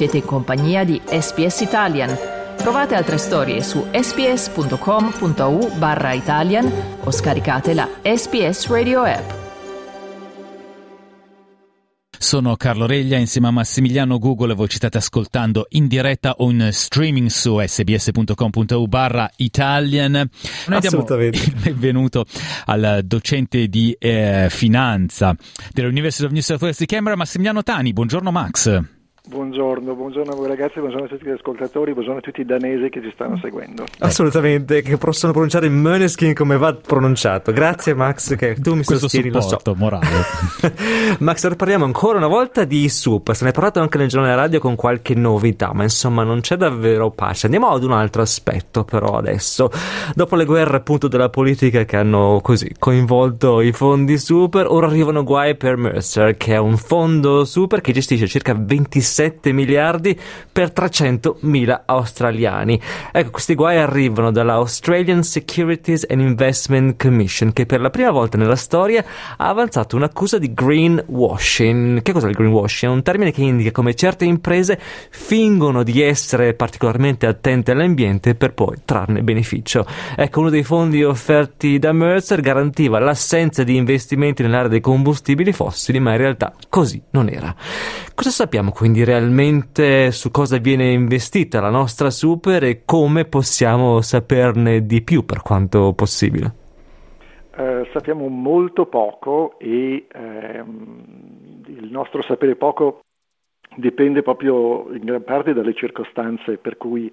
Siete in compagnia di SPS Italian. Trovate altre storie su sps.com.au barra Italian o scaricate la SPS Radio app. Sono Carlo Reglia insieme a Massimiliano Google, voi ci state ascoltando in diretta o in streaming su sbs.com.u barra Italian. Noi diamo il benvenuto al docente di eh, finanza dell'University of New South Wales di Canberra, Massimiliano Tani. Buongiorno Max. Buongiorno, buongiorno a voi ragazzi, buongiorno a tutti gli ascoltatori, buongiorno a tutti i danesi che ci stanno seguendo. Assolutamente, che possono pronunciare Möneskin come va pronunciato. Grazie Max che tu mi Questo sostieni, lo so. morale. Max, parliamo ancora una volta di SUP, se ne è parlato anche nel giornale radio con qualche novità, ma insomma non c'è davvero pace. Andiamo ad un altro aspetto però adesso. Dopo le guerre appunto della politica che hanno così coinvolto i fondi super, ora arrivano guai per Mercer, che è un fondo super che gestisce circa 26 7 miliardi per 300 mila australiani. Ecco, questi guai arrivano dalla Australian Securities and Investment Commission, che per la prima volta nella storia ha avanzato un'accusa di greenwashing. Che cos'è il greenwashing? È un termine che indica come certe imprese fingono di essere particolarmente attente all'ambiente per poi trarne beneficio. Ecco, uno dei fondi offerti da Mercer garantiva l'assenza di investimenti nell'area dei combustibili fossili, ma in realtà così non era. Cosa sappiamo quindi realmente su cosa viene investita la nostra super e come possiamo saperne di più per quanto possibile? Uh, sappiamo molto poco e ehm, il nostro sapere poco dipende proprio in gran parte dalle circostanze per cui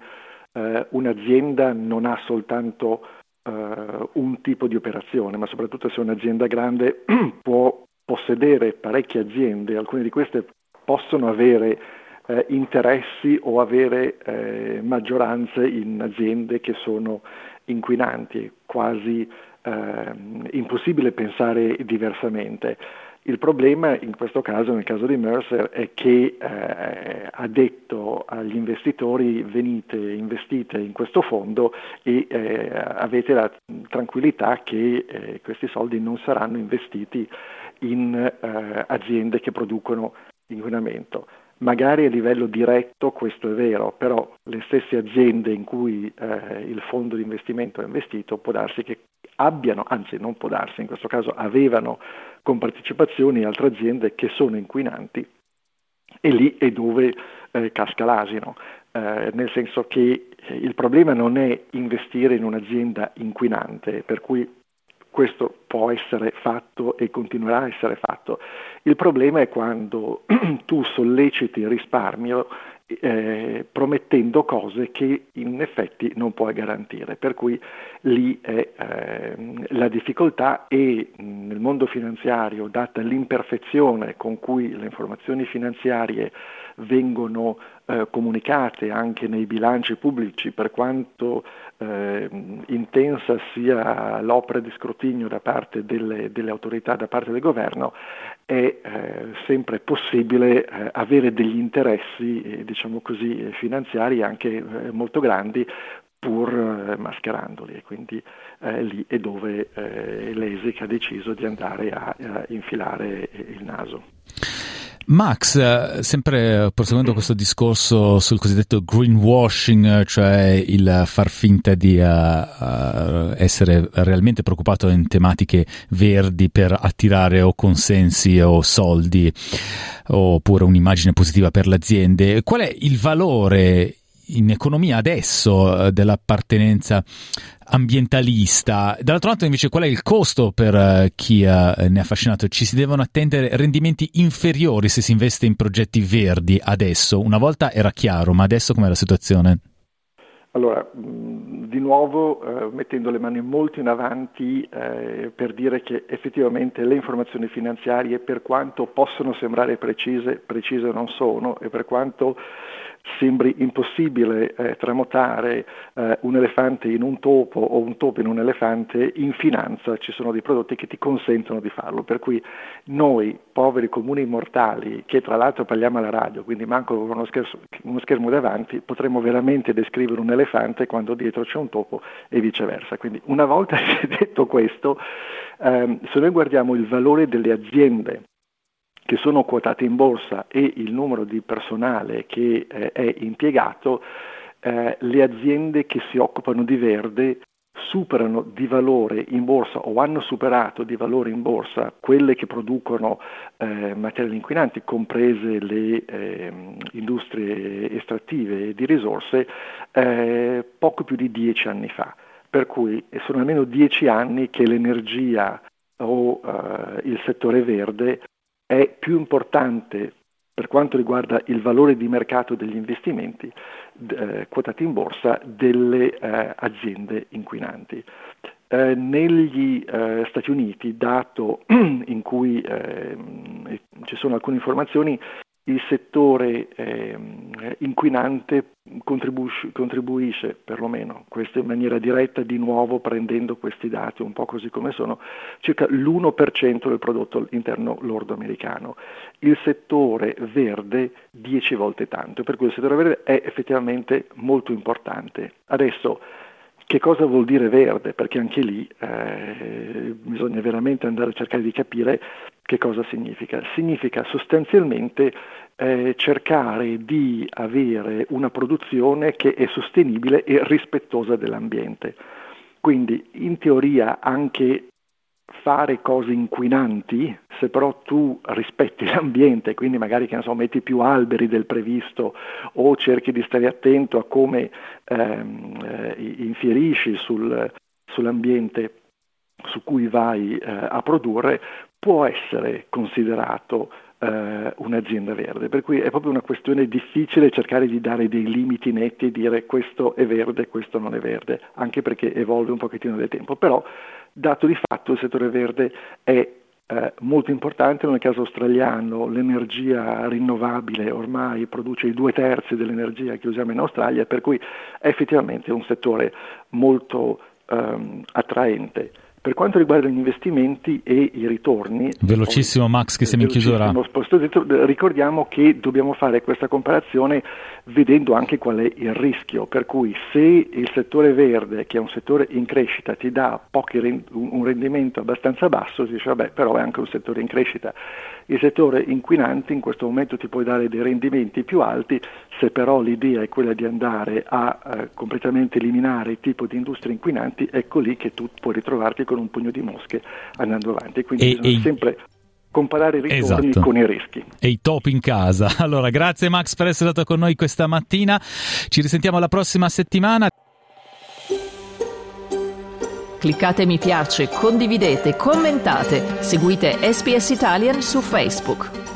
eh, un'azienda non ha soltanto eh, un tipo di operazione, ma soprattutto se un'azienda grande può possedere parecchie aziende, alcune di queste possono avere eh, interessi o avere eh, maggioranze in aziende che sono inquinanti, è quasi eh, impossibile pensare diversamente. Il problema in questo caso, nel caso di Mercer, è che eh, ha detto agli investitori venite, investite in questo fondo e eh, avete la tranquillità che eh, questi soldi non saranno investiti in eh, aziende che producono inquinamento. Magari a livello diretto questo è vero, però le stesse aziende in cui eh, il fondo di investimento è investito può darsi che abbiano, anzi non può darsi, in questo caso avevano compartecipazioni altre aziende che sono inquinanti e lì è dove eh, casca l'asino, eh, nel senso che il problema non è investire in un'azienda inquinante, per cui questo può essere fatto e continuerà a essere fatto. Il problema è quando tu solleciti il risparmio eh, promettendo cose che in effetti non puoi garantire, per cui lì è eh, la difficoltà e nel mondo finanziario, data l'imperfezione con cui le informazioni finanziarie vengono eh, comunicate anche nei bilanci pubblici, per quanto eh, intensa sia l'opera di scrutinio da parte delle, delle, autorità, da parte del governo, è eh, sempre possibile eh, avere degli interessi, eh, diciamo così, finanziari anche eh, molto grandi pur mascherandoli e quindi lì è dove l'ESIC ha deciso di andare a, a infilare il naso. Max, eh, sempre proseguendo questo discorso sul cosiddetto greenwashing, cioè il far finta di uh, essere realmente preoccupato in tematiche verdi per attirare o consensi o soldi oppure un'immagine positiva per le aziende, qual è il valore in economia adesso dell'appartenenza ambientalista. Dall'altro lato invece qual è il costo per uh, chi uh, ne è affascinato? Ci si devono attendere rendimenti inferiori se si investe in progetti verdi adesso. Una volta era chiaro, ma adesso com'è la situazione? Allora, di nuovo eh, mettendo le mani molto in avanti eh, per dire che effettivamente le informazioni finanziarie, per quanto possono sembrare precise, precise non sono e per quanto sembri impossibile eh, tramutare eh, un elefante in un topo o un topo in un elefante, in finanza ci sono dei prodotti che ti consentono di farlo. Per cui noi, poveri comuni mortali, che tra l'altro parliamo alla radio, quindi manco uno, uno schermo davanti, potremmo veramente descrivere un elefante quando dietro c'è un topo e viceversa. Quindi una volta detto questo, ehm, se noi guardiamo il valore delle aziende che sono quotate in borsa e il numero di personale che eh, è impiegato, eh, le aziende che si occupano di verde superano di valore in borsa o hanno superato di valore in borsa quelle che producono eh, materiali inquinanti, comprese le eh, industrie estrattive di risorse, eh, poco più di dieci anni fa. Per cui sono almeno dieci anni che l'energia o eh, il settore verde è più importante per quanto riguarda il valore di mercato degli investimenti eh, quotati in borsa delle eh, aziende inquinanti. Eh, negli eh, Stati Uniti, dato in cui ehm, ci sono alcune informazioni, il settore eh, inquinante contribuisce, contribuisce, perlomeno, questo in maniera diretta, di nuovo prendendo questi dati un po' così come sono, circa l'1% del prodotto interno lordo americano. Il settore verde 10 volte tanto, per cui il settore verde è effettivamente molto importante. Adesso, che cosa vuol dire verde? Perché anche lì eh, bisogna veramente andare a cercare di capire che cosa significa? Significa sostanzialmente eh, cercare di avere una produzione che è sostenibile e rispettosa dell'ambiente. Quindi in teoria anche fare cose inquinanti, se però tu rispetti l'ambiente, quindi magari so, metti più alberi del previsto o cerchi di stare attento a come ehm, eh, infierisci sul, sull'ambiente su cui vai eh, a produrre, può essere considerato eh, un'azienda verde, per cui è proprio una questione difficile cercare di dare dei limiti netti e dire questo è verde, questo non è verde, anche perché evolve un pochettino nel tempo, però dato di fatto il settore verde è eh, molto importante, nel caso australiano l'energia rinnovabile ormai produce i due terzi dell'energia che usiamo in Australia, per cui è effettivamente un settore molto ehm, attraente. Per quanto riguarda gli investimenti e i ritorni, velocissimo poi, Max che siamo in chiusura. Ricordiamo che dobbiamo fare questa comparazione vedendo anche qual è il rischio, per cui se il settore verde, che è un settore in crescita, ti dà un rendimento abbastanza basso, si dice vabbè però è anche un settore in crescita. Il settore inquinante in questo momento ti può dare dei rendimenti più alti, se però l'idea è quella di andare a eh, completamente eliminare il tipo di industrie inquinanti, ecco lì che tu puoi ritrovarti con un pugno di mosche andando avanti. Quindi e, bisogna e... sempre comparare i ritorni esatto. con i rischi. E i top in casa. Allora, grazie Max per essere stato con noi questa mattina. Ci risentiamo la prossima settimana. Cliccate mi piace, condividete, commentate, seguite SPS Italian su Facebook.